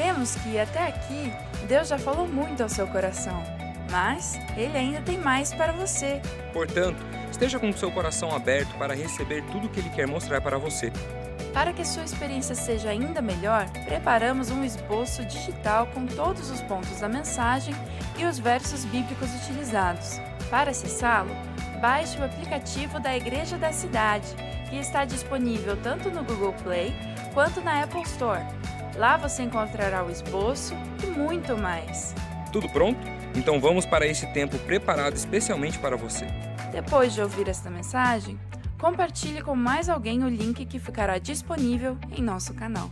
Cremos que até aqui Deus já falou muito ao seu coração, mas Ele ainda tem mais para você. Portanto, esteja com o seu coração aberto para receber tudo o que Ele quer mostrar para você. Para que sua experiência seja ainda melhor, preparamos um esboço digital com todos os pontos da mensagem e os versos bíblicos utilizados. Para acessá-lo, baixe o aplicativo da Igreja da Cidade, que está disponível tanto no Google Play quanto na Apple Store. Lá você encontrará o esboço e muito mais. Tudo pronto? Então vamos para esse tempo preparado especialmente para você. Depois de ouvir esta mensagem, compartilhe com mais alguém o link que ficará disponível em nosso canal.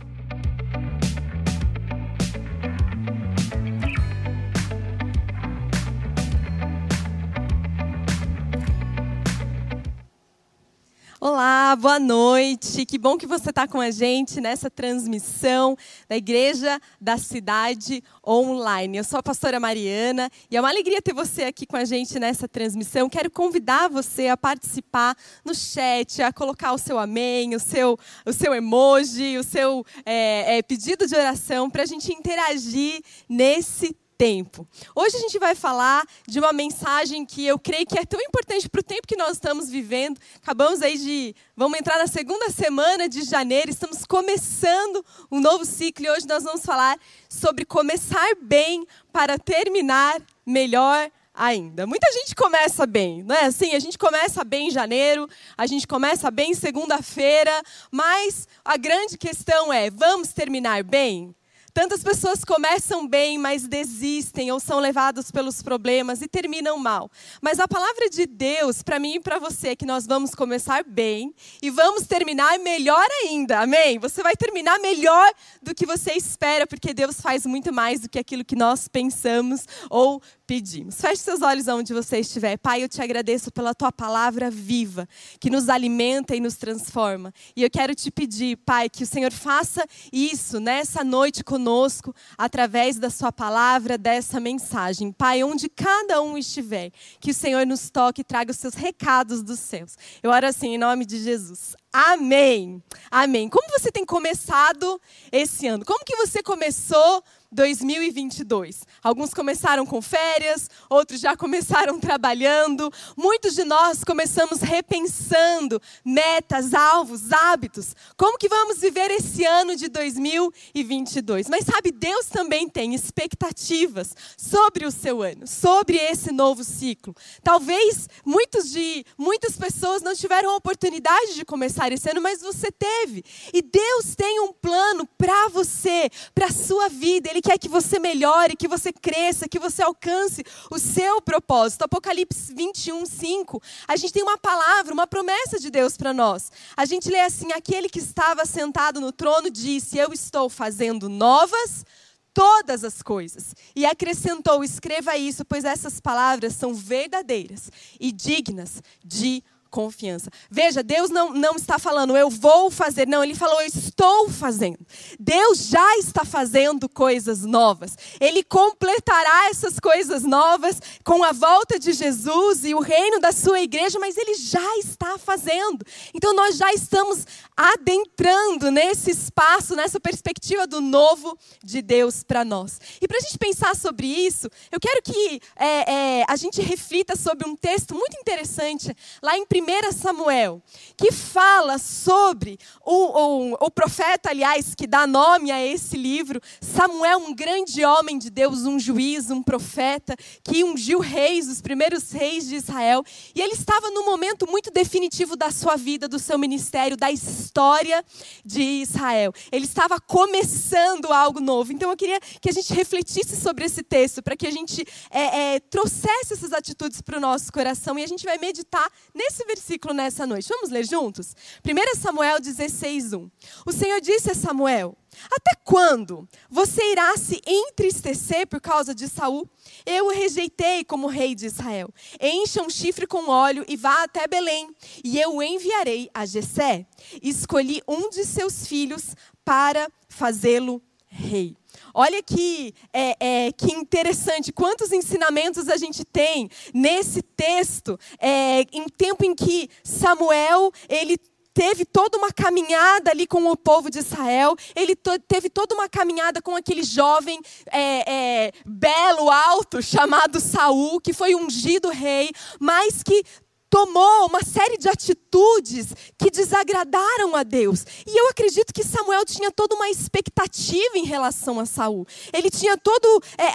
Olá, boa noite. Que bom que você está com a gente nessa transmissão da Igreja da Cidade Online. Eu sou a pastora Mariana e é uma alegria ter você aqui com a gente nessa transmissão. Quero convidar você a participar no chat, a colocar o seu amém, o seu, o seu emoji, o seu é, é, pedido de oração para a gente interagir nesse tempo. Hoje a gente vai falar de uma mensagem que eu creio que é tão importante para o tempo que nós estamos vivendo. Acabamos aí de. Vamos entrar na segunda semana de janeiro, estamos começando um novo ciclo e hoje nós vamos falar sobre começar bem para terminar melhor ainda. Muita gente começa bem, não é assim? A gente começa bem em janeiro, a gente começa bem segunda-feira, mas a grande questão é: vamos terminar bem? Tantas pessoas começam bem, mas desistem ou são levados pelos problemas e terminam mal. Mas a palavra de Deus, para mim e para você, é que nós vamos começar bem e vamos terminar melhor ainda. Amém? Você vai terminar melhor do que você espera, porque Deus faz muito mais do que aquilo que nós pensamos ou pedimos. Feche seus olhos onde você estiver. Pai, eu te agradeço pela tua palavra viva, que nos alimenta e nos transforma. E eu quero te pedir, Pai, que o Senhor faça isso nessa noite conosco, através da sua palavra, dessa mensagem. Pai, onde cada um estiver, que o Senhor nos toque e traga os seus recados dos céus. Eu oro assim, em nome de Jesus. Amém. Amém. Como você tem começado esse ano? Como que você começou 2022. Alguns começaram com férias, outros já começaram trabalhando. Muitos de nós começamos repensando metas, alvos, hábitos. Como que vamos viver esse ano de 2022? Mas sabe, Deus também tem expectativas sobre o seu ano, sobre esse novo ciclo. Talvez muitos de muitas pessoas não tiveram a oportunidade de começar esse ano, mas você teve. E Deus tem um plano para você, para a sua vida. Ele ele quer que você melhore, que você cresça, que você alcance o seu propósito. Apocalipse 21, 5. A gente tem uma palavra, uma promessa de Deus para nós. A gente lê assim: aquele que estava sentado no trono disse: Eu estou fazendo novas todas as coisas. E acrescentou: escreva isso, pois essas palavras são verdadeiras e dignas de confiança. Veja, Deus não, não está falando, eu vou fazer. Não, Ele falou, eu estou fazendo. Deus já está fazendo coisas novas. Ele completará essas coisas novas com a volta de Jesus e o reino da sua igreja, mas Ele já está fazendo. Então nós já estamos adentrando nesse espaço, nessa perspectiva do novo de Deus para nós. E para a gente pensar sobre isso, eu quero que é, é, a gente reflita sobre um texto muito interessante lá em 1 Samuel, que fala sobre o, o, o profeta, aliás, que dá nome a esse livro, Samuel, um grande homem de Deus, um juiz, um profeta, que ungiu reis, os primeiros reis de Israel, e ele estava num momento muito definitivo da sua vida, do seu ministério, da história de Israel. Ele estava começando algo novo. Então eu queria que a gente refletisse sobre esse texto, para que a gente é, é, trouxesse essas atitudes para o nosso coração, e a gente vai meditar nesse versículo nessa noite. Vamos ler juntos? 1 Samuel 16, 1. O Senhor disse a Samuel: Até quando você irá se entristecer por causa de Saul? Eu o rejeitei como rei de Israel. Encha um chifre com óleo e vá até Belém, e eu o enviarei a Jessé. Escolhi um de seus filhos para fazê-lo rei. Olha que, é, é, que interessante, quantos ensinamentos a gente tem nesse texto, é, em tempo em que Samuel ele teve toda uma caminhada ali com o povo de Israel, ele teve toda uma caminhada com aquele jovem é, é, belo, alto, chamado Saul, que foi ungido rei, mas que tomou uma série de atitudes que desagradaram a Deus. E eu acredito que Samuel tinha toda uma expectativa em relação a Saul. Ele tinha todo é,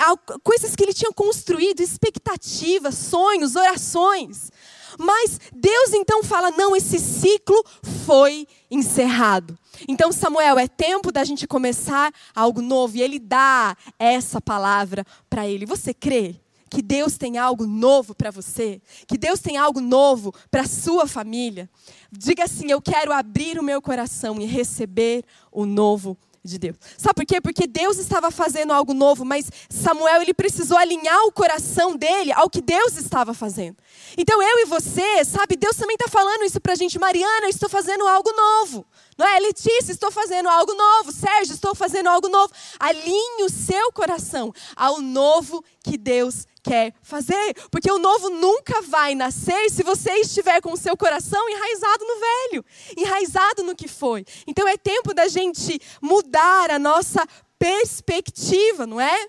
coisas que ele tinha construído, expectativas, sonhos, orações. Mas Deus então fala: não, esse ciclo foi encerrado. Então, Samuel, é tempo da gente começar algo novo. E ele dá essa palavra para ele. Você crê? Que Deus tem algo novo para você, que Deus tem algo novo para sua família. Diga assim: Eu quero abrir o meu coração e receber o novo de Deus. Sabe por quê? Porque Deus estava fazendo algo novo, mas Samuel ele precisou alinhar o coração dele ao que Deus estava fazendo. Então eu e você, sabe, Deus também está falando isso para a gente. Mariana, eu estou fazendo algo novo. Não é? Letícia, estou fazendo algo novo. Sérgio, estou fazendo algo novo. Alinhe o seu coração ao novo que Deus quer fazer. Porque o novo nunca vai nascer se você estiver com o seu coração enraizado no velho, enraizado no que foi. Então é tempo da gente mudar a nossa perspectiva, não é?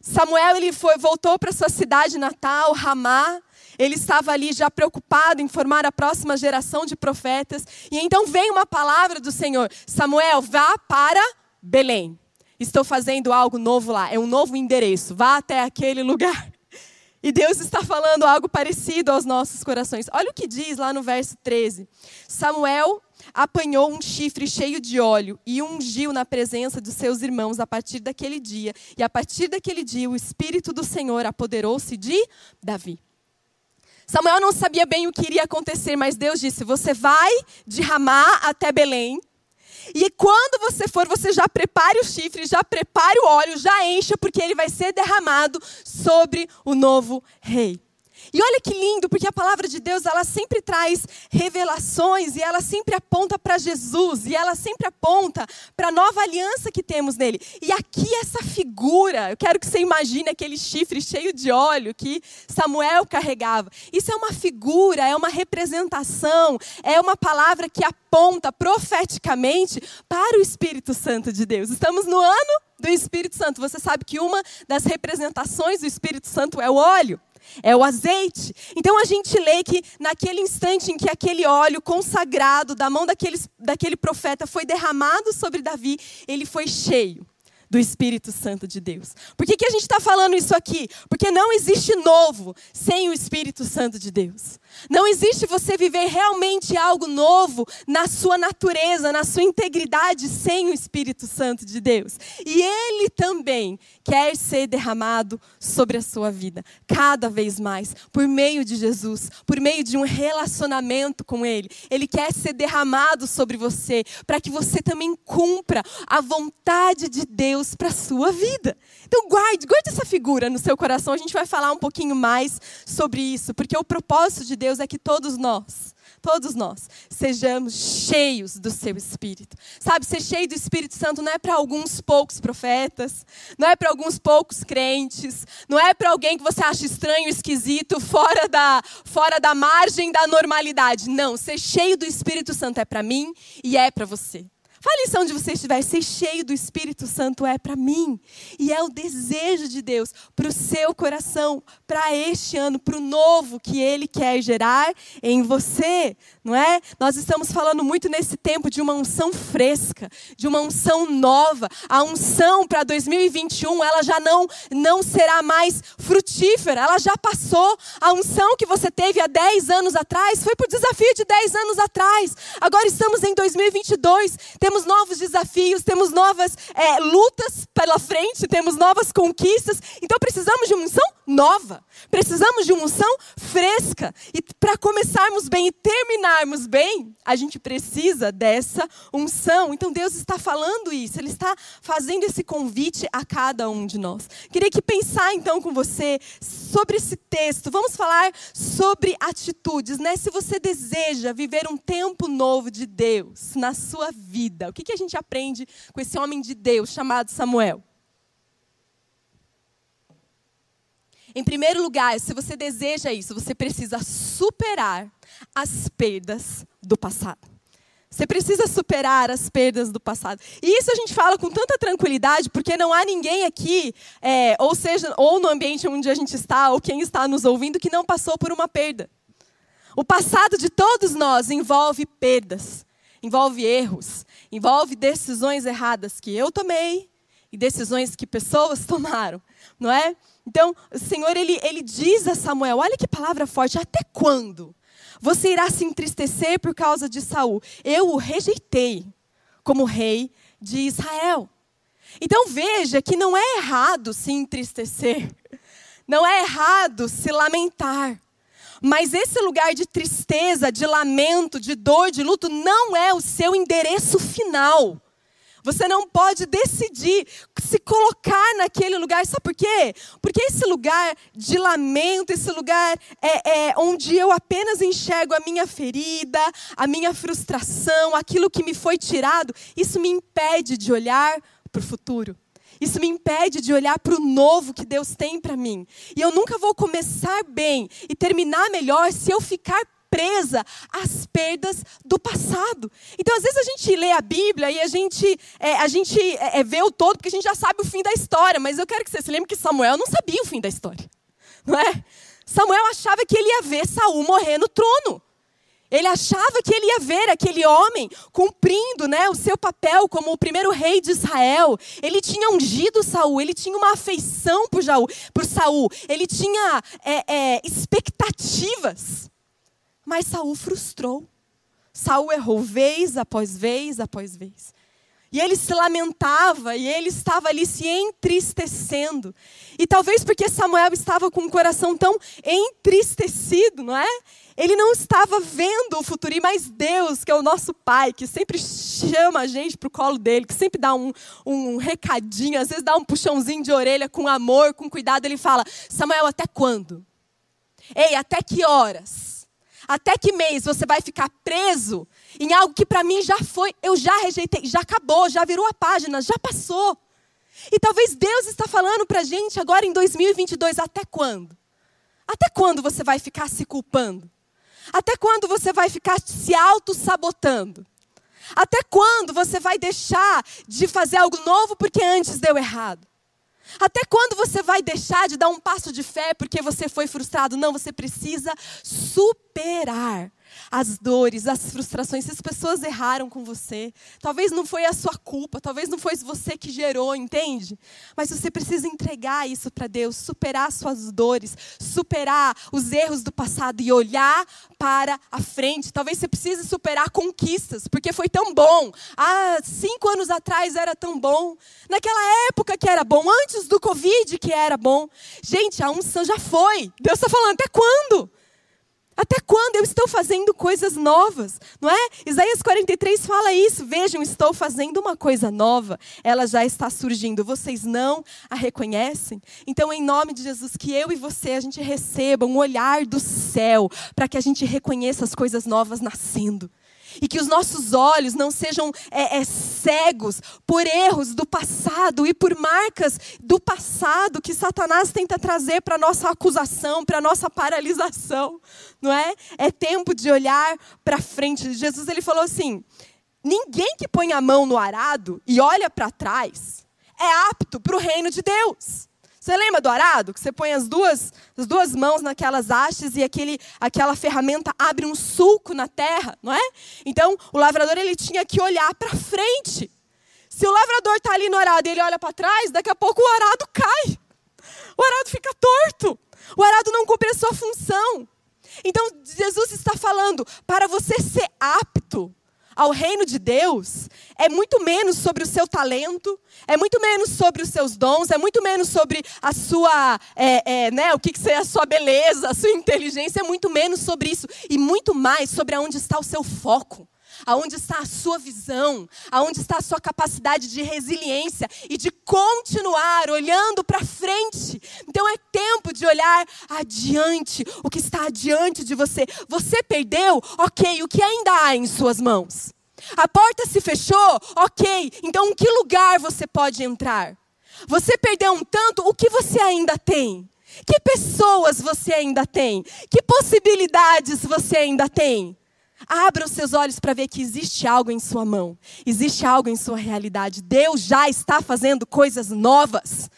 Samuel ele foi, voltou para sua cidade natal, Ramá. Ele estava ali já preocupado em formar a próxima geração de profetas. E então vem uma palavra do Senhor: Samuel, vá para Belém. Estou fazendo algo novo lá, é um novo endereço, vá até aquele lugar. E Deus está falando algo parecido aos nossos corações. Olha o que diz lá no verso 13: Samuel apanhou um chifre cheio de óleo e ungiu na presença dos seus irmãos a partir daquele dia. E a partir daquele dia, o Espírito do Senhor apoderou-se de Davi. Samuel não sabia bem o que iria acontecer, mas Deus disse: Você vai de Ramá até Belém e quando você for, você já prepare o chifre, já prepare o óleo, já encha, porque ele vai ser derramado sobre o novo rei. E olha que lindo, porque a palavra de Deus, ela sempre traz revelações e ela sempre aponta para Jesus e ela sempre aponta para a nova aliança que temos nele. E aqui essa figura, eu quero que você imagine aquele chifre cheio de óleo que Samuel carregava. Isso é uma figura, é uma representação, é uma palavra que aponta profeticamente para o Espírito Santo de Deus. Estamos no ano do Espírito Santo. Você sabe que uma das representações do Espírito Santo é o óleo é o azeite. Então a gente lê que naquele instante em que aquele óleo consagrado da mão daquele, daquele profeta foi derramado sobre Davi, ele foi cheio do Espírito Santo de Deus. Por que, que a gente está falando isso aqui? Porque não existe novo sem o Espírito Santo de Deus. Não existe você viver realmente algo novo na sua natureza, na sua integridade, sem o Espírito Santo de Deus. E Ele também quer ser derramado sobre a sua vida, cada vez mais, por meio de Jesus, por meio de um relacionamento com Ele. Ele quer ser derramado sobre você, para que você também cumpra a vontade de Deus para a sua vida. Então, guarde, guarde essa figura no seu coração. A gente vai falar um pouquinho mais sobre isso, porque o propósito de Deus é que todos nós, todos nós, sejamos cheios do seu Espírito. Sabe, ser cheio do Espírito Santo não é para alguns poucos profetas, não é para alguns poucos crentes, não é para alguém que você acha estranho, esquisito, fora da, fora da margem da normalidade. Não, ser cheio do Espírito Santo é para mim e é para você. Fale isso onde você estiver, ser cheio do Espírito Santo é para mim. E é o desejo de Deus para o seu coração, para este ano, para o novo que Ele quer gerar em você, não é? Nós estamos falando muito nesse tempo de uma unção fresca, de uma unção nova. A unção para 2021, ela já não, não será mais frutífera, ela já passou. A unção que você teve há 10 anos atrás foi por desafio de 10 anos atrás. Agora estamos em 2022, temos novos desafios, temos novas é, lutas pela frente, temos novas conquistas. Então precisamos de uma unção nova. Precisamos de uma unção fresca. E para começarmos bem e terminarmos bem, a gente precisa dessa unção. Então Deus está falando isso, Ele está fazendo esse convite a cada um de nós. Queria que pensar então com você sobre esse texto. Vamos falar sobre atitudes, né? Se você deseja viver um tempo novo de Deus na sua vida. O que, que a gente aprende com esse homem de Deus chamado Samuel? Em primeiro lugar, se você deseja isso, você precisa superar as perdas do passado. Você precisa superar as perdas do passado. E isso a gente fala com tanta tranquilidade, porque não há ninguém aqui, é, ou seja, ou no ambiente onde a gente está, ou quem está nos ouvindo, que não passou por uma perda. O passado de todos nós envolve perdas, envolve erros, envolve decisões erradas que eu tomei e decisões que pessoas tomaram, não é? Então, o Senhor ele, ele diz a Samuel: olha que palavra forte, até quando? Você irá se entristecer por causa de Saul. Eu o rejeitei como rei de Israel. Então veja que não é errado se entristecer. Não é errado se lamentar. Mas esse lugar de tristeza, de lamento, de dor, de luto, não é o seu endereço final. Você não pode decidir se colocar naquele lugar. Sabe por quê? Porque esse lugar de lamento, esse lugar é, é, onde eu apenas enxergo a minha ferida, a minha frustração, aquilo que me foi tirado, isso me impede de olhar para o futuro. Isso me impede de olhar para o novo que Deus tem para mim. E eu nunca vou começar bem e terminar melhor se eu ficar presa às perdas do passado. Então, às vezes a gente lê a Bíblia e a gente, é, a gente é, é, vê o todo porque a gente já sabe o fim da história. Mas eu quero que você se lembre que Samuel não sabia o fim da história, não é? Samuel achava que ele ia ver Saul morrer no trono. Ele achava que ele ia ver aquele homem cumprindo né, o seu papel como o primeiro rei de Israel. Ele tinha ungido Saul, ele tinha uma afeição por, Jaú, por Saul, ele tinha é, é, expectativas. Mas Saul frustrou. Saul errou vez após vez após vez. E ele se lamentava e ele estava ali se entristecendo. E talvez porque Samuel estava com o coração tão entristecido, não é? Ele não estava vendo o futuro, mais Deus, que é o nosso Pai, que sempre chama a gente para o colo dele, que sempre dá um, um recadinho, às vezes dá um puxãozinho de orelha com amor, com cuidado. Ele fala: Samuel, até quando? Ei, até que horas? Até que mês você vai ficar preso em algo que para mim já foi, eu já rejeitei, já acabou, já virou a página, já passou. E talvez Deus está falando para a gente agora em 2022, até quando? Até quando você vai ficar se culpando? Até quando você vai ficar se auto-sabotando? Até quando você vai deixar de fazer algo novo porque antes deu errado? Até quando você vai deixar de dar um passo de fé porque você foi frustrado? Não, você precisa superar as dores, as frustrações, se as pessoas erraram com você, talvez não foi a sua culpa, talvez não foi você que gerou, entende? Mas você precisa entregar isso para Deus, superar suas dores, superar os erros do passado e olhar para a frente. Talvez você precise superar conquistas, porque foi tão bom. Há cinco anos atrás era tão bom. Naquela época que era bom, antes do Covid que era bom. Gente, a unção já foi. Deus está falando, até quando? Até quando eu estou fazendo coisas novas? Não é? Isaías 43 fala isso. Vejam, estou fazendo uma coisa nova. Ela já está surgindo. Vocês não a reconhecem? Então, em nome de Jesus, que eu e você a gente receba um olhar do céu para que a gente reconheça as coisas novas nascendo e que os nossos olhos não sejam é, é, cegos por erros do passado e por marcas do passado que Satanás tenta trazer para nossa acusação, para nossa paralisação, não é? É tempo de olhar para frente. Jesus ele falou assim: ninguém que põe a mão no arado e olha para trás é apto para o reino de Deus. Você lembra do arado? Que você põe as duas, as duas mãos naquelas hastes e aquele, aquela ferramenta abre um sulco na terra, não é? Então, o lavrador ele tinha que olhar para frente. Se o lavrador está ali no arado e ele olha para trás, daqui a pouco o arado cai. O arado fica torto. O arado não cumpre a sua função. Então, Jesus está falando, para você ser apto ao reino de Deus é muito menos sobre o seu talento, é muito menos sobre os seus dons, é muito menos sobre a sua, é, é, né, o que, que é a sua beleza, a sua inteligência, é muito menos sobre isso e muito mais sobre aonde está o seu foco aonde está a sua visão, aonde está a sua capacidade de resiliência e de continuar olhando para frente. Então é tempo de olhar adiante, o que está adiante de você. Você perdeu? OK, o que ainda há em suas mãos? A porta se fechou? OK, então em que lugar você pode entrar? Você perdeu um tanto, o que você ainda tem? Que pessoas você ainda tem? Que possibilidades você ainda tem? Abra os seus olhos para ver que existe algo em sua mão, existe algo em sua realidade. Deus já está fazendo coisas novas.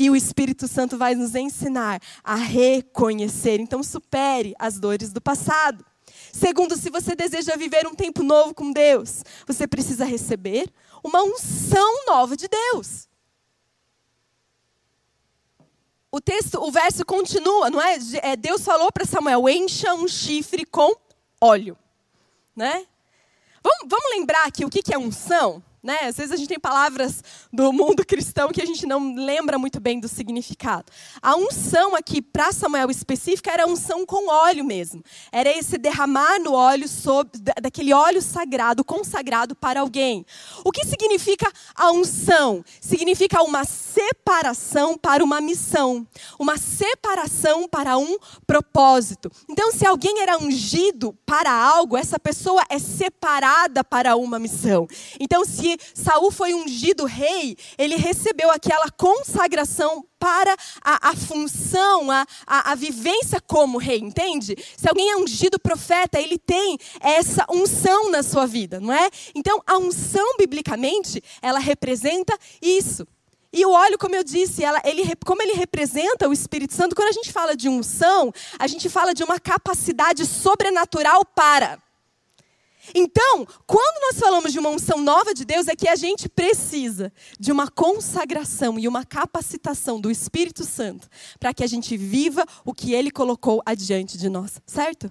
E o Espírito Santo vai nos ensinar a reconhecer. Então, supere as dores do passado. Segundo, se você deseja viver um tempo novo com Deus, você precisa receber uma unção nova de Deus. O texto, o verso continua, não é? é Deus falou para Samuel: encha um chifre com óleo, né? Vamos, vamos lembrar aqui o que, que é unção? Né? Às vezes a gente tem palavras do mundo cristão que a gente não lembra muito bem do significado. A unção aqui, para Samuel específica, era unção com óleo mesmo. Era esse derramar no óleo, sobre, daquele óleo sagrado, consagrado para alguém. O que significa a unção? Significa uma separação para uma missão. Uma separação para um propósito. Então, se alguém era ungido para algo, essa pessoa é separada para uma missão. Então, se Saul foi ungido rei, ele recebeu aquela consagração para a, a função, a, a, a, vivência como rei, entende? Se alguém é ungido profeta, ele tem essa unção na sua vida, não é? Então, a unção, biblicamente, ela representa isso. E o óleo, como eu disse, ela, ele, como ele representa o Espírito Santo, quando a gente fala de unção, a gente fala de uma capacidade sobrenatural para. Então, quando nós falamos de uma unção nova de Deus, é que a gente precisa de uma consagração e uma capacitação do Espírito Santo para que a gente viva o que ele colocou adiante de nós, certo?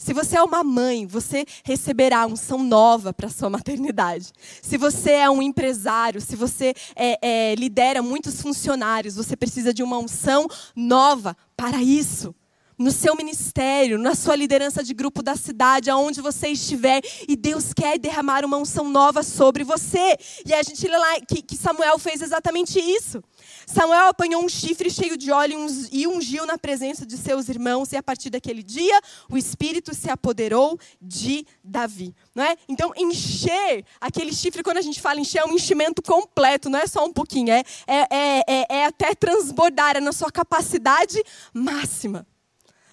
Se você é uma mãe, você receberá unção nova para sua maternidade. Se você é um empresário, se você é, é, lidera muitos funcionários, você precisa de uma unção nova para isso no seu ministério, na sua liderança de grupo da cidade, aonde você estiver, e Deus quer derramar uma unção nova sobre você. E a gente lê lá que, que Samuel fez exatamente isso. Samuel apanhou um chifre cheio de óleo e ungiu na presença de seus irmãos, e a partir daquele dia o Espírito se apoderou de Davi. Não é? Então, encher aquele chifre, quando a gente fala encher, é um enchimento completo, não é só um pouquinho, é, é, é, é, até transbordar, é na sua capacidade máxima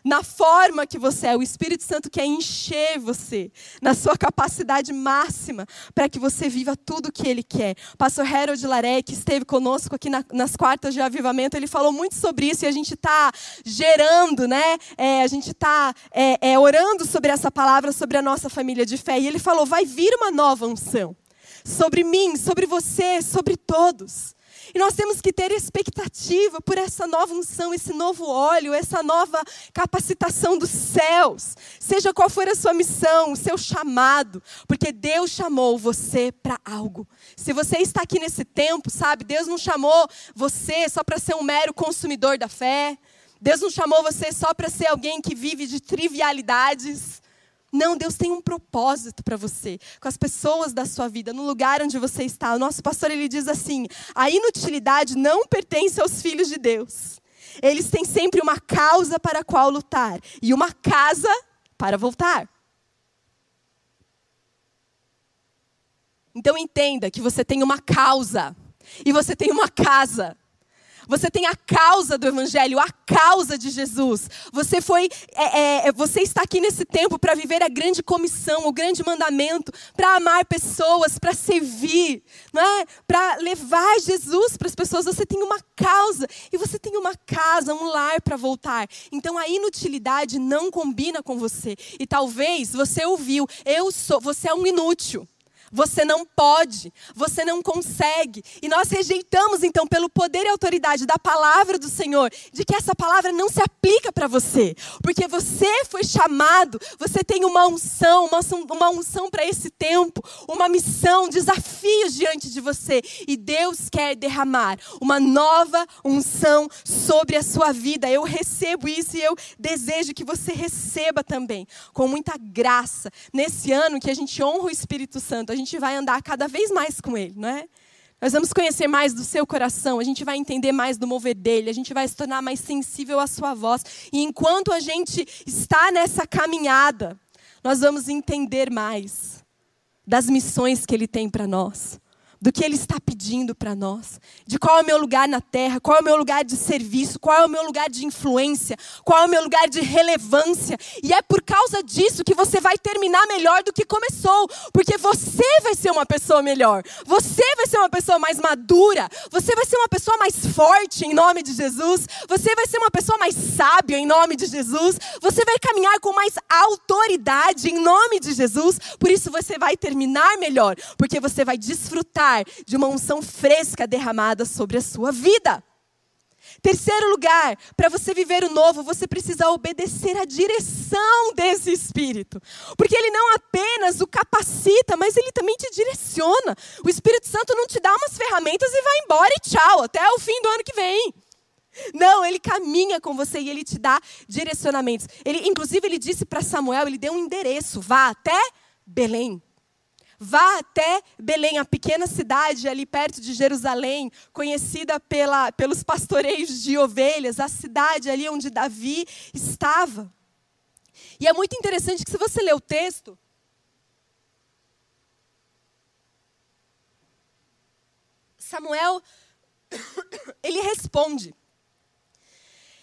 na forma que você é. O Espírito Santo quer encher você na sua capacidade máxima para que você viva tudo o que Ele quer. O pastor Harold Laré, que esteve conosco aqui na, nas quartas de avivamento, ele falou muito sobre isso e a gente está gerando, né? É, a gente está é, é, orando sobre essa palavra, sobre a nossa família de fé. E ele falou: vai vir uma nova unção sobre mim, sobre você, sobre todos. E nós temos que ter expectativa por essa nova unção, esse novo óleo, essa nova capacitação dos céus. Seja qual for a sua missão, o seu chamado, porque Deus chamou você para algo. Se você está aqui nesse tempo, sabe, Deus não chamou você só para ser um mero consumidor da fé. Deus não chamou você só para ser alguém que vive de trivialidades. Não, Deus tem um propósito para você, com as pessoas da sua vida, no lugar onde você está. O nosso pastor ele diz assim: a inutilidade não pertence aos filhos de Deus. Eles têm sempre uma causa para a qual lutar e uma casa para voltar. Então entenda que você tem uma causa e você tem uma casa. Você tem a causa do Evangelho, a causa de Jesus. Você foi, é, é, você está aqui nesse tempo para viver a grande comissão, o grande mandamento, para amar pessoas, para servir, não é? Para levar Jesus para as pessoas. Você tem uma causa e você tem uma casa, um lar para voltar. Então a inutilidade não combina com você. E talvez você ouviu, eu sou, você é um inútil. Você não pode, você não consegue. E nós rejeitamos, então, pelo poder e autoridade da palavra do Senhor, de que essa palavra não se aplica para você. Porque você foi chamado, você tem uma unção, uma unção, uma unção para esse tempo, uma missão, desafios diante de você. E Deus quer derramar uma nova unção sobre a sua vida. Eu recebo isso e eu desejo que você receba também, com muita graça, nesse ano que a gente honra o Espírito Santo gente vai andar cada vez mais com Ele, não é? Nós vamos conhecer mais do seu coração, a gente vai entender mais do mover dele, a gente vai se tornar mais sensível à sua voz. E enquanto a gente está nessa caminhada, nós vamos entender mais das missões que ele tem para nós. Do que Ele está pedindo para nós, de qual é o meu lugar na terra, qual é o meu lugar de serviço, qual é o meu lugar de influência, qual é o meu lugar de relevância. E é por causa disso que você vai terminar melhor do que começou, porque você vai ser uma pessoa melhor, você vai ser uma pessoa mais madura, você vai ser uma pessoa mais forte em nome de Jesus, você vai ser uma pessoa mais sábia em nome de Jesus, você vai caminhar com mais autoridade em nome de Jesus, por isso você vai terminar melhor, porque você vai desfrutar lugar de uma unção fresca derramada sobre a sua vida. Terceiro lugar, para você viver o novo, você precisa obedecer à direção desse Espírito. Porque ele não apenas o capacita, mas ele também te direciona. O Espírito Santo não te dá umas ferramentas e vai embora e tchau, até o fim do ano que vem. Não, ele caminha com você e ele te dá direcionamentos. Ele, inclusive, ele disse para Samuel, ele deu um endereço, vá até Belém. Vá até Belém, a pequena cidade ali perto de Jerusalém, conhecida pela, pelos pastoreios de ovelhas, a cidade ali onde Davi estava. E é muito interessante que, se você ler o texto, Samuel, ele responde.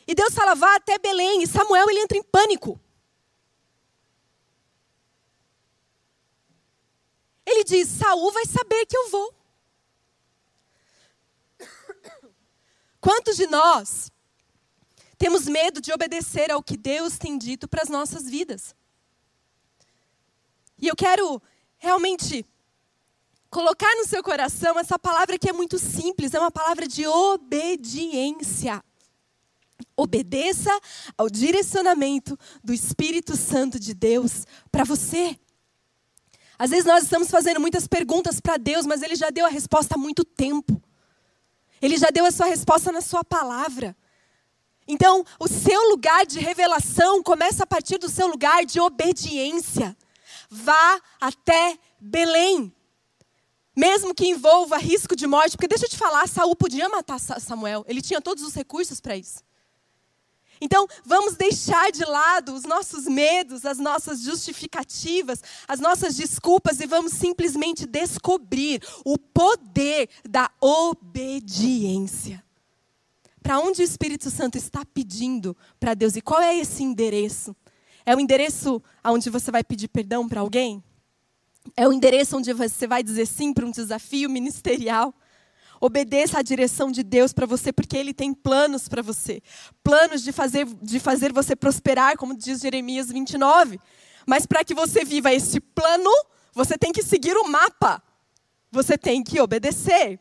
E Deus fala, vá até Belém. E Samuel, ele entra em pânico. Diz: Saul vai saber que eu vou. Quantos de nós temos medo de obedecer ao que Deus tem dito para as nossas vidas? E eu quero realmente colocar no seu coração essa palavra que é muito simples, é uma palavra de obediência. Obedeça ao direcionamento do Espírito Santo de Deus para você. Às vezes nós estamos fazendo muitas perguntas para Deus, mas Ele já deu a resposta há muito tempo. Ele já deu a sua resposta na Sua palavra. Então, o seu lugar de revelação começa a partir do seu lugar de obediência. Vá até Belém. Mesmo que envolva risco de morte, porque deixa eu te falar, Saul podia matar Samuel, ele tinha todos os recursos para isso. Então, vamos deixar de lado os nossos medos, as nossas justificativas, as nossas desculpas e vamos simplesmente descobrir o poder da obediência. Para onde o Espírito Santo está pedindo para Deus e qual é esse endereço? É o endereço onde você vai pedir perdão para alguém? É o endereço onde você vai dizer sim para um desafio ministerial? Obedeça à direção de Deus para você, porque Ele tem planos para você. Planos de fazer, de fazer você prosperar, como diz Jeremias 29. Mas para que você viva esse plano, você tem que seguir o mapa. Você tem que obedecer.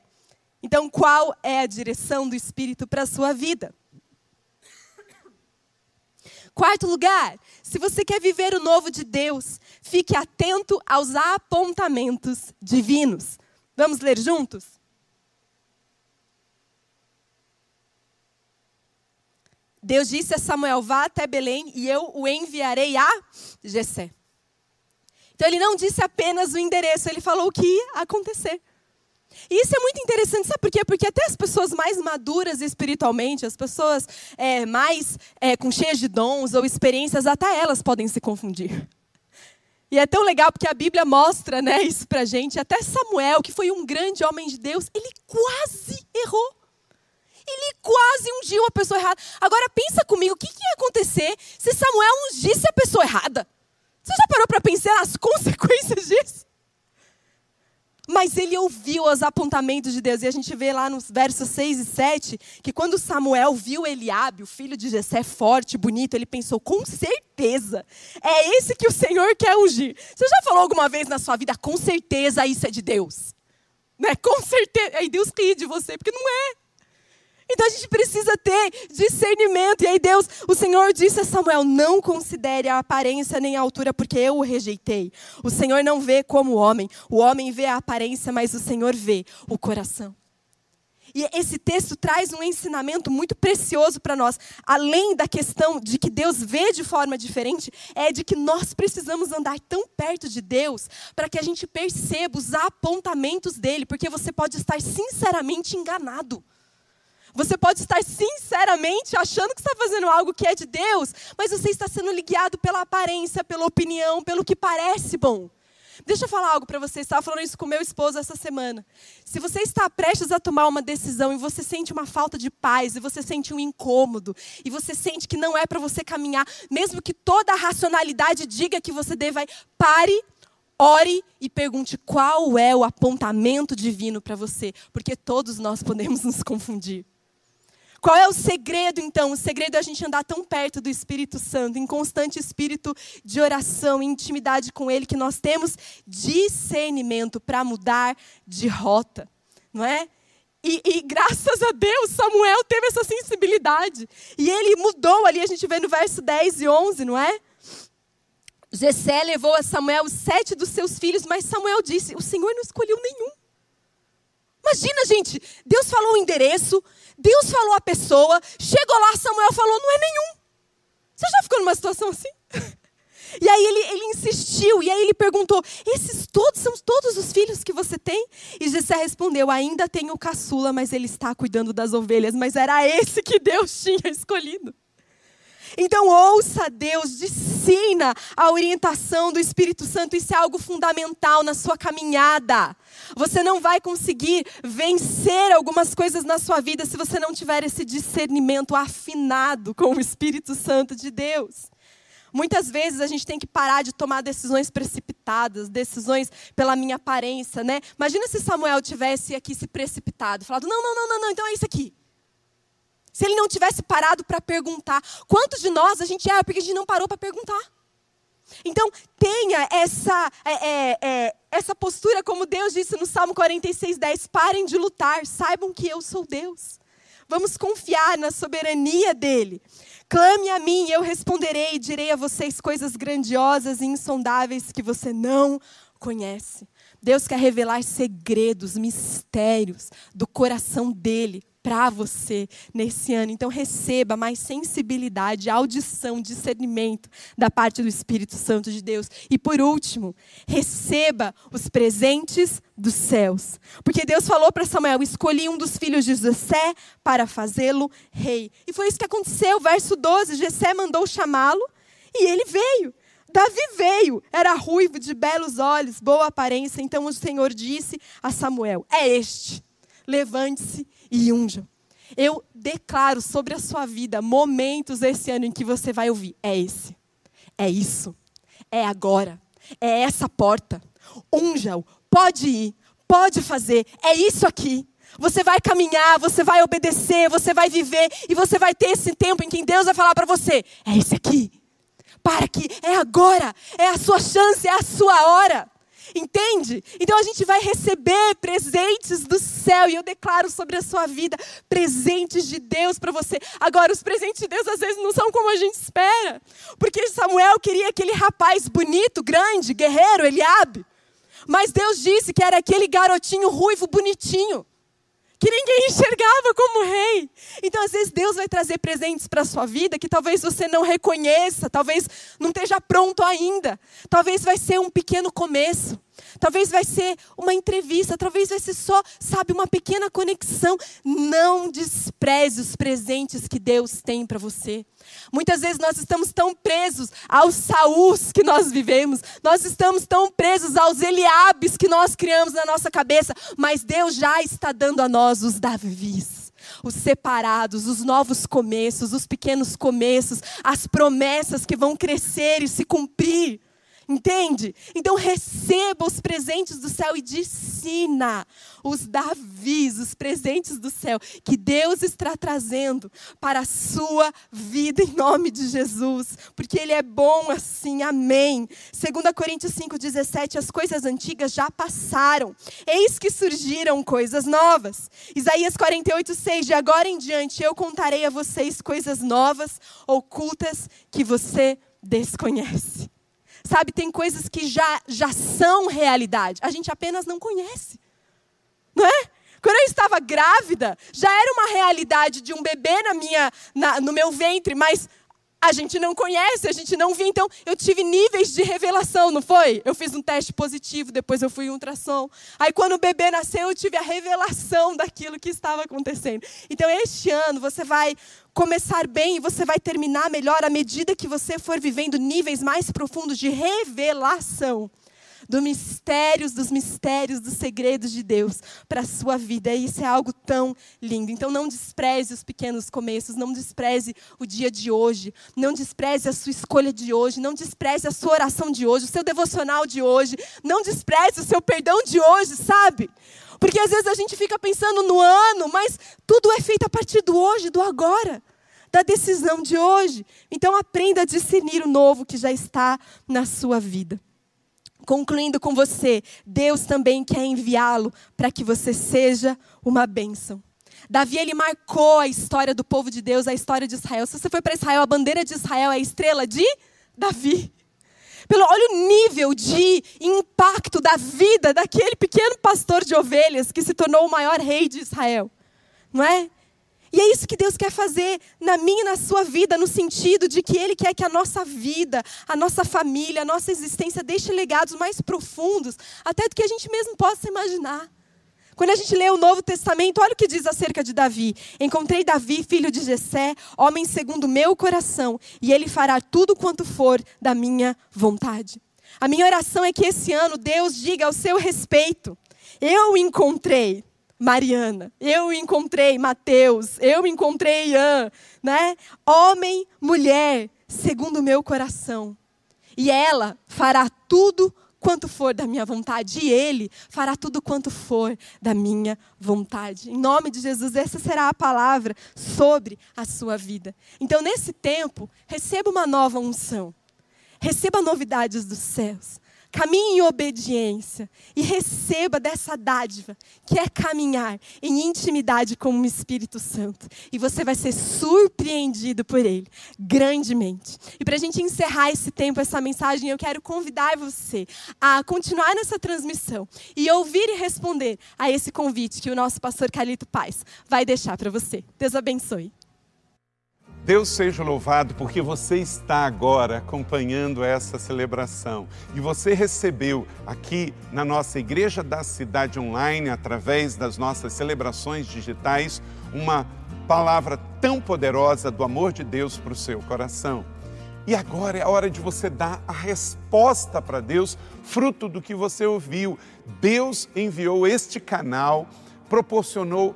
Então, qual é a direção do Espírito para a sua vida? Quarto lugar, se você quer viver o novo de Deus, fique atento aos apontamentos divinos. Vamos ler juntos? Deus disse a Samuel: vá até Belém e eu o enviarei a Jessé. Então ele não disse apenas o endereço, ele falou o que ia acontecer. E isso é muito interessante, sabe por quê? Porque até as pessoas mais maduras espiritualmente, as pessoas é, mais é, com cheias de dons ou experiências, até elas podem se confundir. E é tão legal porque a Bíblia mostra né, isso pra gente. Até Samuel, que foi um grande homem de Deus, ele quase errou. Ele quase ungiu a pessoa errada. Agora pensa comigo, o que, que ia acontecer se Samuel ungisse a pessoa errada? Você já parou para pensar nas consequências disso? Mas ele ouviu os apontamentos de Deus. E a gente vê lá nos versos 6 e 7 que quando Samuel viu Eliabe, o filho de Jessé, forte, bonito, ele pensou, com certeza, é esse que o Senhor quer ungir. Você já falou alguma vez na sua vida, com certeza isso é de Deus? Né? Com certeza. Aí Deus ri de você, porque não é. Então a gente precisa ter discernimento. E aí Deus, o Senhor disse a Samuel: não considere a aparência nem a altura, porque eu o rejeitei. O Senhor não vê como o homem. O homem vê a aparência, mas o Senhor vê o coração. E esse texto traz um ensinamento muito precioso para nós. Além da questão de que Deus vê de forma diferente, é de que nós precisamos andar tão perto de Deus para que a gente perceba os apontamentos dele, porque você pode estar sinceramente enganado. Você pode estar sinceramente achando que está fazendo algo que é de Deus, mas você está sendo guiado pela aparência, pela opinião, pelo que parece bom. Deixa eu falar algo para você. Estava falando isso com meu esposo essa semana. Se você está prestes a tomar uma decisão e você sente uma falta de paz, e você sente um incômodo, e você sente que não é para você caminhar, mesmo que toda a racionalidade diga que você deva, pare, ore e pergunte qual é o apontamento divino para você, porque todos nós podemos nos confundir. Qual é o segredo, então? O segredo é a gente andar tão perto do Espírito Santo, em constante espírito de oração, intimidade com Ele, que nós temos discernimento para mudar de rota, não é? E, e, graças a Deus, Samuel teve essa sensibilidade. E ele mudou ali, a gente vê no verso 10 e 11, não é? Jessé levou a Samuel sete dos seus filhos, mas Samuel disse: O Senhor não escolheu nenhum. Imagina, gente, Deus falou o endereço, Deus falou a pessoa, chegou lá, Samuel falou, não é nenhum. Você já ficou numa situação assim? E aí ele, ele insistiu, e aí ele perguntou: Esses todos são todos os filhos que você tem? E Jessé respondeu: Ainda tenho caçula, mas ele está cuidando das ovelhas. Mas era esse que Deus tinha escolhido. Então ouça Deus, discina a orientação do Espírito Santo, isso é algo fundamental na sua caminhada. Você não vai conseguir vencer algumas coisas na sua vida se você não tiver esse discernimento afinado com o Espírito Santo de Deus. Muitas vezes a gente tem que parar de tomar decisões precipitadas, decisões pela minha aparência, né? Imagina se Samuel tivesse aqui se precipitado, falado: "Não, não, não, não, não, então é isso aqui". Se ele não tivesse parado para perguntar, quantos de nós a gente é porque a gente não parou para perguntar? Então, tenha essa, é, é, é, essa postura, como Deus disse no Salmo 46, 10: parem de lutar, saibam que eu sou Deus. Vamos confiar na soberania dEle. Clame a mim, eu responderei e direi a vocês coisas grandiosas e insondáveis que você não conhece. Deus quer revelar segredos, mistérios do coração dele para você nesse ano. Então, receba mais sensibilidade, audição, discernimento da parte do Espírito Santo de Deus. E, por último, receba os presentes dos céus. Porque Deus falou para Samuel: escolhi um dos filhos de Jessé para fazê-lo rei. E foi isso que aconteceu. Verso 12: Jessé mandou chamá-lo e ele veio. Davi veio, era ruivo, de belos olhos, boa aparência. Então o Senhor disse a Samuel: É este, levante-se e unjam. Eu declaro sobre a sua vida momentos esse ano em que você vai ouvir: é esse, é isso, é agora, é essa porta. Unja-o, pode ir, pode fazer, é isso aqui. Você vai caminhar, você vai obedecer, você vai viver e você vai ter esse tempo em que Deus vai falar para você: é esse aqui. Para que é agora, é a sua chance, é a sua hora. Entende? Então a gente vai receber presentes do céu e eu declaro sobre a sua vida presentes de Deus para você. Agora, os presentes de Deus às vezes não são como a gente espera. Porque Samuel queria aquele rapaz bonito, grande, guerreiro, Eliabe. Mas Deus disse que era aquele garotinho ruivo, bonitinho que ninguém enxergava como rei. Então, às vezes, Deus vai trazer presentes para a sua vida que talvez você não reconheça, talvez não esteja pronto ainda. Talvez vai ser um pequeno começo. Talvez vai ser uma entrevista, talvez vai ser só, sabe, uma pequena conexão. Não despreze os presentes que Deus tem para você. Muitas vezes nós estamos tão presos aos Saús que nós vivemos, nós estamos tão presos aos Eliabes que nós criamos na nossa cabeça, mas Deus já está dando a nós os Davis os separados, os novos começos, os pequenos começos, as promessas que vão crescer e se cumprir. Entende? Então receba os presentes do céu e discina os Davis, os presentes do céu que Deus está trazendo para a sua vida em nome de Jesus, porque ele é bom assim. Amém. 2 Coríntios 5:17 as coisas antigas já passaram. Eis que surgiram coisas novas. Isaías 48:6 de agora em diante eu contarei a vocês coisas novas, ocultas que você desconhece. Sabe, tem coisas que já, já são realidade, a gente apenas não conhece. Não é? Quando eu estava grávida, já era uma realidade de um bebê na minha, na, no meu ventre, mas a gente não conhece, a gente não via. Então, eu tive níveis de revelação, não foi? Eu fiz um teste positivo, depois eu fui em ultrassom. Aí, quando o bebê nasceu, eu tive a revelação daquilo que estava acontecendo. Então, este ano, você vai começar bem e você vai terminar melhor à medida que você for vivendo níveis mais profundos de revelação do mistérios, dos mistérios, dos segredos de Deus para a sua vida. E isso é algo tão lindo. Então não despreze os pequenos começos, não despreze o dia de hoje, não despreze a sua escolha de hoje, não despreze a sua oração de hoje, o seu devocional de hoje, não despreze o seu perdão de hoje, sabe? Porque às vezes a gente fica pensando no ano, mas tudo é feito a partir do hoje, do agora da decisão de hoje. Então aprenda a discernir o novo que já está na sua vida. Concluindo com você, Deus também quer enviá-lo para que você seja uma bênção. Davi ele marcou a história do povo de Deus, a história de Israel. Se você foi para Israel, a bandeira de Israel é a estrela de Davi. Pelo olha o nível de impacto da vida daquele pequeno pastor de ovelhas que se tornou o maior rei de Israel. Não é? E é isso que Deus quer fazer na minha e na sua vida, no sentido de que Ele quer que a nossa vida, a nossa família, a nossa existência deixe legados mais profundos, até do que a gente mesmo possa imaginar. Quando a gente lê o Novo Testamento, olha o que diz acerca de Davi. Encontrei Davi, filho de Jessé, homem segundo meu coração, e ele fará tudo quanto for da minha vontade. A minha oração é que esse ano Deus diga ao seu respeito: eu encontrei Mariana, eu encontrei Mateus, eu encontrei Ian, né? Homem, mulher, segundo o meu coração. E ela fará tudo quanto for da minha vontade, e ele fará tudo quanto for da minha vontade. Em nome de Jesus, essa será a palavra sobre a sua vida. Então, nesse tempo, receba uma nova unção. Receba novidades dos céus caminhe em obediência e receba dessa dádiva, que é caminhar em intimidade com o Espírito Santo. E você vai ser surpreendido por Ele, grandemente. E para a gente encerrar esse tempo, essa mensagem, eu quero convidar você a continuar nessa transmissão e ouvir e responder a esse convite que o nosso pastor Calito Paz vai deixar para você. Deus abençoe. Deus seja louvado porque você está agora acompanhando essa celebração e você recebeu aqui na nossa Igreja da Cidade Online, através das nossas celebrações digitais, uma palavra tão poderosa do amor de Deus para o seu coração. E agora é a hora de você dar a resposta para Deus, fruto do que você ouviu. Deus enviou este canal, proporcionou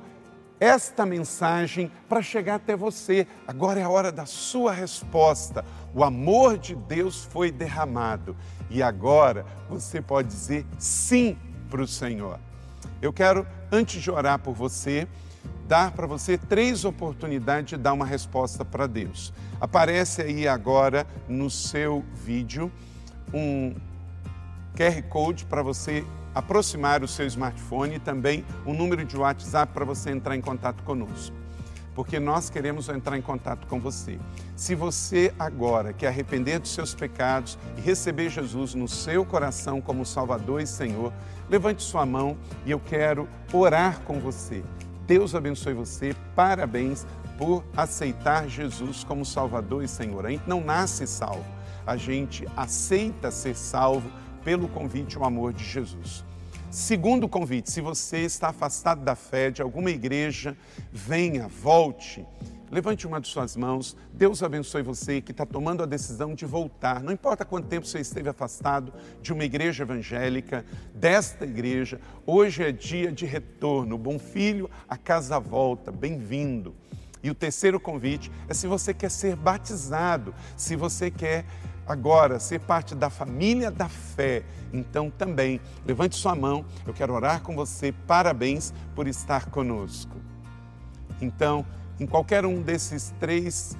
esta mensagem para chegar até você. Agora é a hora da sua resposta. O amor de Deus foi derramado e agora você pode dizer sim para o Senhor. Eu quero, antes de orar por você, dar para você três oportunidades de dar uma resposta para Deus. Aparece aí agora no seu vídeo um QR Code para você aproximar o seu smartphone e também um número de WhatsApp para você entrar em contato conosco. Porque nós queremos entrar em contato com você. Se você agora quer arrepender dos seus pecados e receber Jesus no seu coração como Salvador e Senhor, levante sua mão e eu quero orar com você. Deus abençoe você, parabéns por aceitar Jesus como Salvador e Senhor. A gente não nasce salvo, a gente aceita ser salvo pelo convite ao amor de Jesus. Segundo convite, se você está afastado da fé de alguma igreja, venha, volte. Levante uma de suas mãos. Deus abençoe você que está tomando a decisão de voltar. Não importa quanto tempo você esteve afastado de uma igreja evangélica, desta igreja. Hoje é dia de retorno. Bom filho, a casa volta. Bem-vindo. E o terceiro convite é se você quer ser batizado, se você quer agora ser parte da família da fé, então também levante sua mão, eu quero orar com você. Parabéns por estar conosco. Então, em qualquer um desses três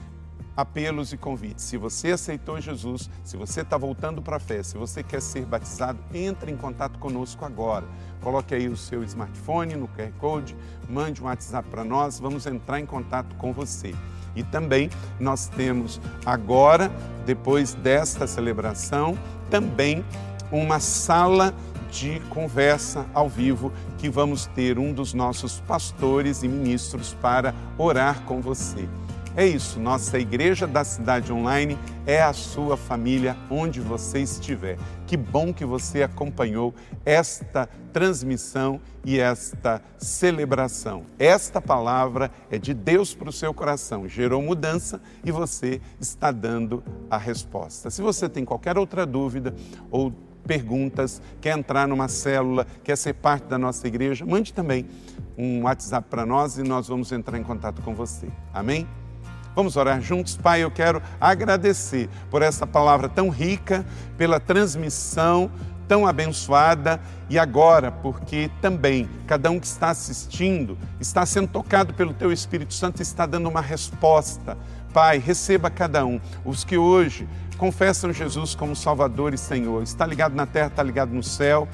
apelos e convites. Se você aceitou Jesus, se você está voltando para a fé, se você quer ser batizado, entre em contato conosco agora. Coloque aí o seu smartphone no QR Code, mande um WhatsApp para nós, vamos entrar em contato com você. E também nós temos agora, depois desta celebração, também uma sala de conversa ao vivo que vamos ter um dos nossos pastores e ministros para orar com você. É isso, nossa Igreja da Cidade Online é a sua família onde você estiver. Que bom que você acompanhou esta transmissão e esta celebração. Esta palavra é de Deus para o seu coração, gerou mudança e você está dando a resposta. Se você tem qualquer outra dúvida ou perguntas, quer entrar numa célula, quer ser parte da nossa igreja, mande também um WhatsApp para nós e nós vamos entrar em contato com você. Amém? Vamos orar juntos? Pai, eu quero agradecer por essa palavra tão rica, pela transmissão tão abençoada e agora, porque também cada um que está assistindo está sendo tocado pelo Teu Espírito Santo e está dando uma resposta. Pai, receba cada um, os que hoje confessam Jesus como Salvador e Senhor. Está ligado na terra, está ligado no céu.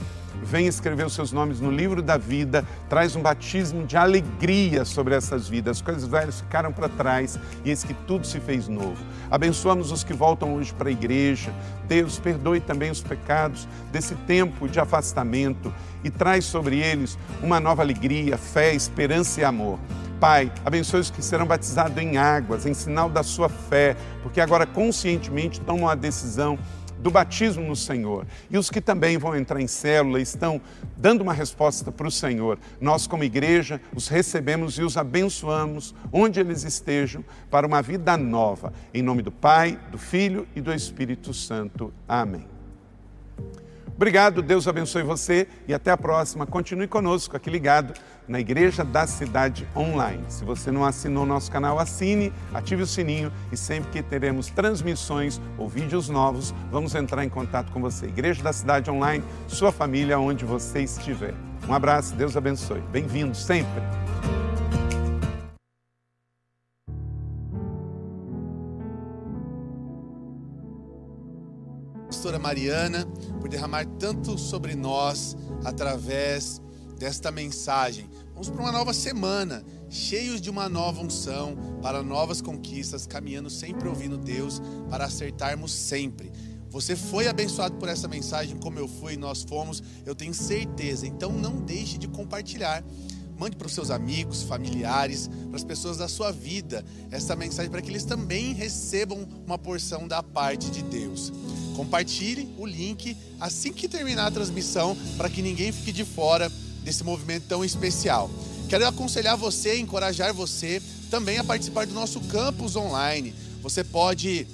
Vem escrever os seus nomes no livro da vida, traz um batismo de alegria sobre essas vidas. As coisas velhas ficaram para trás e eis que tudo se fez novo. Abençoamos os que voltam hoje para a igreja. Deus, perdoe também os pecados desse tempo de afastamento e traz sobre eles uma nova alegria, fé, esperança e amor. Pai, abençoe os que serão batizados em águas, em sinal da sua fé, porque agora conscientemente tomam a decisão do batismo no Senhor. E os que também vão entrar em célula estão dando uma resposta para o Senhor. Nós, como igreja, os recebemos e os abençoamos onde eles estejam para uma vida nova. Em nome do Pai, do Filho e do Espírito Santo. Amém. Obrigado, Deus abençoe você e até a próxima. Continue conosco aqui ligado na Igreja da Cidade Online. Se você não assinou nosso canal, assine, ative o sininho e sempre que teremos transmissões ou vídeos novos, vamos entrar em contato com você. Igreja da Cidade Online, sua família, onde você estiver. Um abraço, Deus abençoe. Bem-vindo sempre. Pastora Mariana por derramar tanto sobre nós através desta mensagem. Vamos para uma nova semana, cheios de uma nova unção, para novas conquistas, caminhando sempre ouvindo Deus, para acertarmos sempre. Você foi abençoado por essa mensagem, como eu fui, nós fomos, eu tenho certeza. Então não deixe de compartilhar. Mande para os seus amigos, familiares, para as pessoas da sua vida essa mensagem para que eles também recebam uma porção da parte de Deus. Compartilhe o link assim que terminar a transmissão para que ninguém fique de fora desse movimento tão especial. Quero aconselhar você, encorajar você também a participar do nosso campus online. Você pode,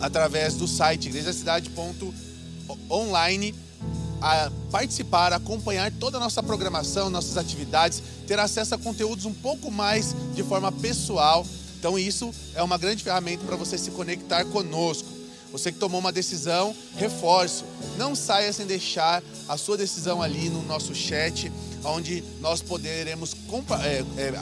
através do site igrejacidade.online, a participar, acompanhar toda a nossa programação, nossas atividades, ter acesso a conteúdos um pouco mais de forma pessoal. Então, isso é uma grande ferramenta para você se conectar conosco. Você que tomou uma decisão, reforço. Não saia sem deixar a sua decisão ali no nosso chat, onde nós poderemos é, é,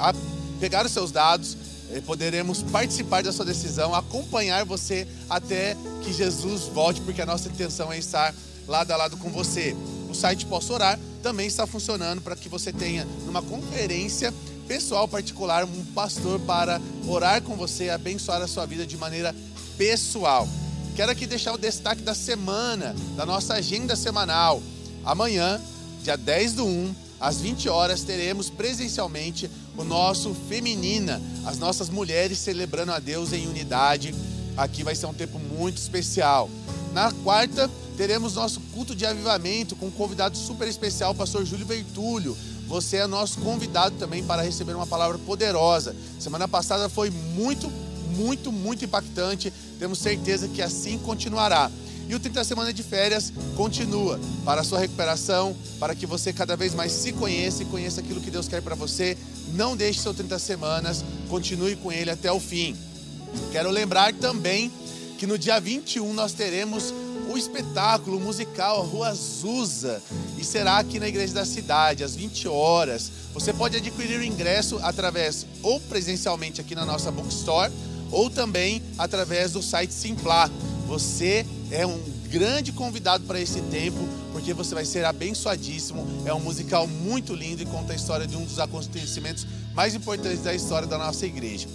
pegar os seus dados, é, poderemos participar da sua decisão, acompanhar você até que Jesus volte, porque a nossa intenção é estar lado a lado com você. O site Posso Orar também está funcionando para que você tenha numa conferência pessoal particular um pastor para orar com você, abençoar a sua vida de maneira pessoal. Quero aqui deixar o destaque da semana, da nossa agenda semanal. Amanhã, dia 10 do 1, às 20 horas, teremos presencialmente o nosso Feminina, as nossas mulheres celebrando a Deus em unidade. Aqui vai ser um tempo muito especial. Na quarta, teremos nosso culto de avivamento com um convidado super especial, o pastor Júlio Vertúlio. Você é nosso convidado também para receber uma palavra poderosa. Semana passada foi muito, muito, muito impactante. Temos certeza que assim continuará. E o 30 Semana de Férias continua para a sua recuperação, para que você cada vez mais se conheça e conheça aquilo que Deus quer para você. Não deixe seu 30 semanas, continue com ele até o fim. Quero lembrar também que no dia 21 nós teremos o espetáculo musical Rua Azusa e será aqui na igreja da cidade às 20 horas. Você pode adquirir o ingresso através ou presencialmente aqui na nossa bookstore ou também através do site Simplá. Você é um grande convidado para esse tempo, porque você vai ser abençoadíssimo. É um musical muito lindo e conta a história de um dos acontecimentos mais importantes da história da nossa igreja.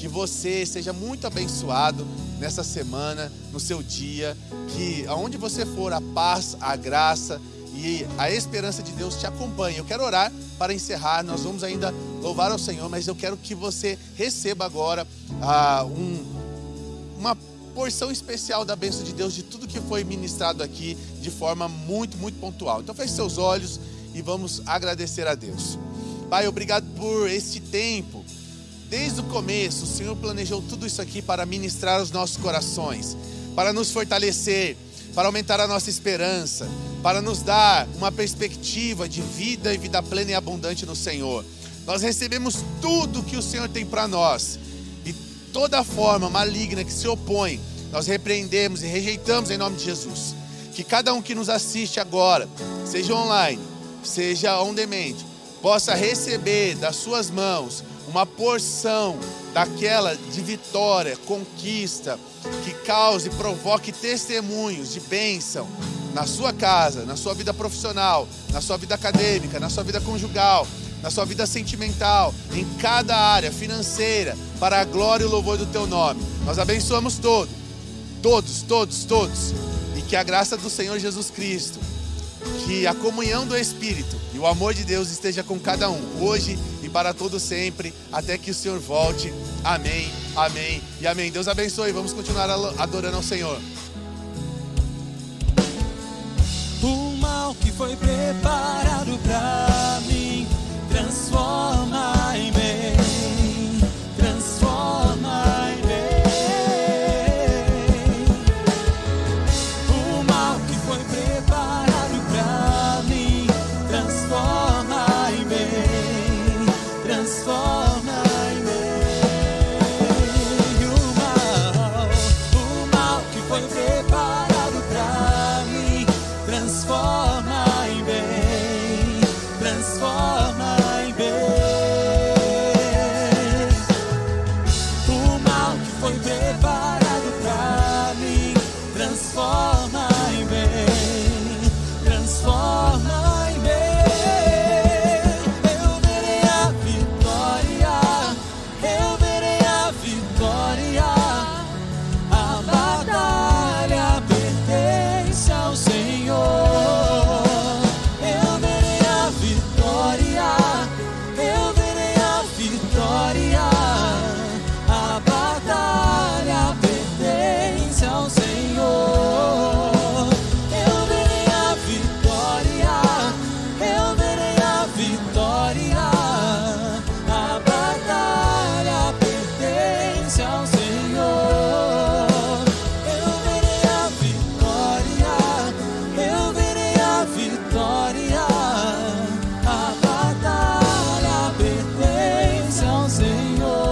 Que você seja muito abençoado nessa semana, no seu dia, que aonde você for, a paz, a graça e a esperança de Deus te acompanhe. Eu quero orar para encerrar, nós vamos ainda louvar ao Senhor, mas eu quero que você receba agora ah, um, uma porção especial da bênção de Deus, de tudo que foi ministrado aqui, de forma muito, muito pontual. Então feche seus olhos e vamos agradecer a Deus. Pai, obrigado por este tempo Desde o começo, o Senhor planejou tudo isso aqui para ministrar os nossos corações, para nos fortalecer, para aumentar a nossa esperança, para nos dar uma perspectiva de vida e vida plena e abundante no Senhor. Nós recebemos tudo que o Senhor tem para nós e toda forma maligna que se opõe, nós repreendemos e rejeitamos em nome de Jesus. Que cada um que nos assiste agora, seja online, seja on demand, possa receber das suas mãos uma porção daquela de vitória, conquista, que cause e provoque testemunhos de bênção na sua casa, na sua vida profissional, na sua vida acadêmica, na sua vida conjugal, na sua vida sentimental, em cada área financeira, para a glória e o louvor do teu nome. Nós abençoamos todos, todos, todos, todos, e que a graça do Senhor Jesus Cristo, que a comunhão do Espírito e o amor de Deus esteja com cada um, hoje para todo sempre, até que o Senhor volte. Amém, amém e amém. Deus abençoe. Vamos continuar adorando ao Senhor. O mal que foi preparado para mim transforma em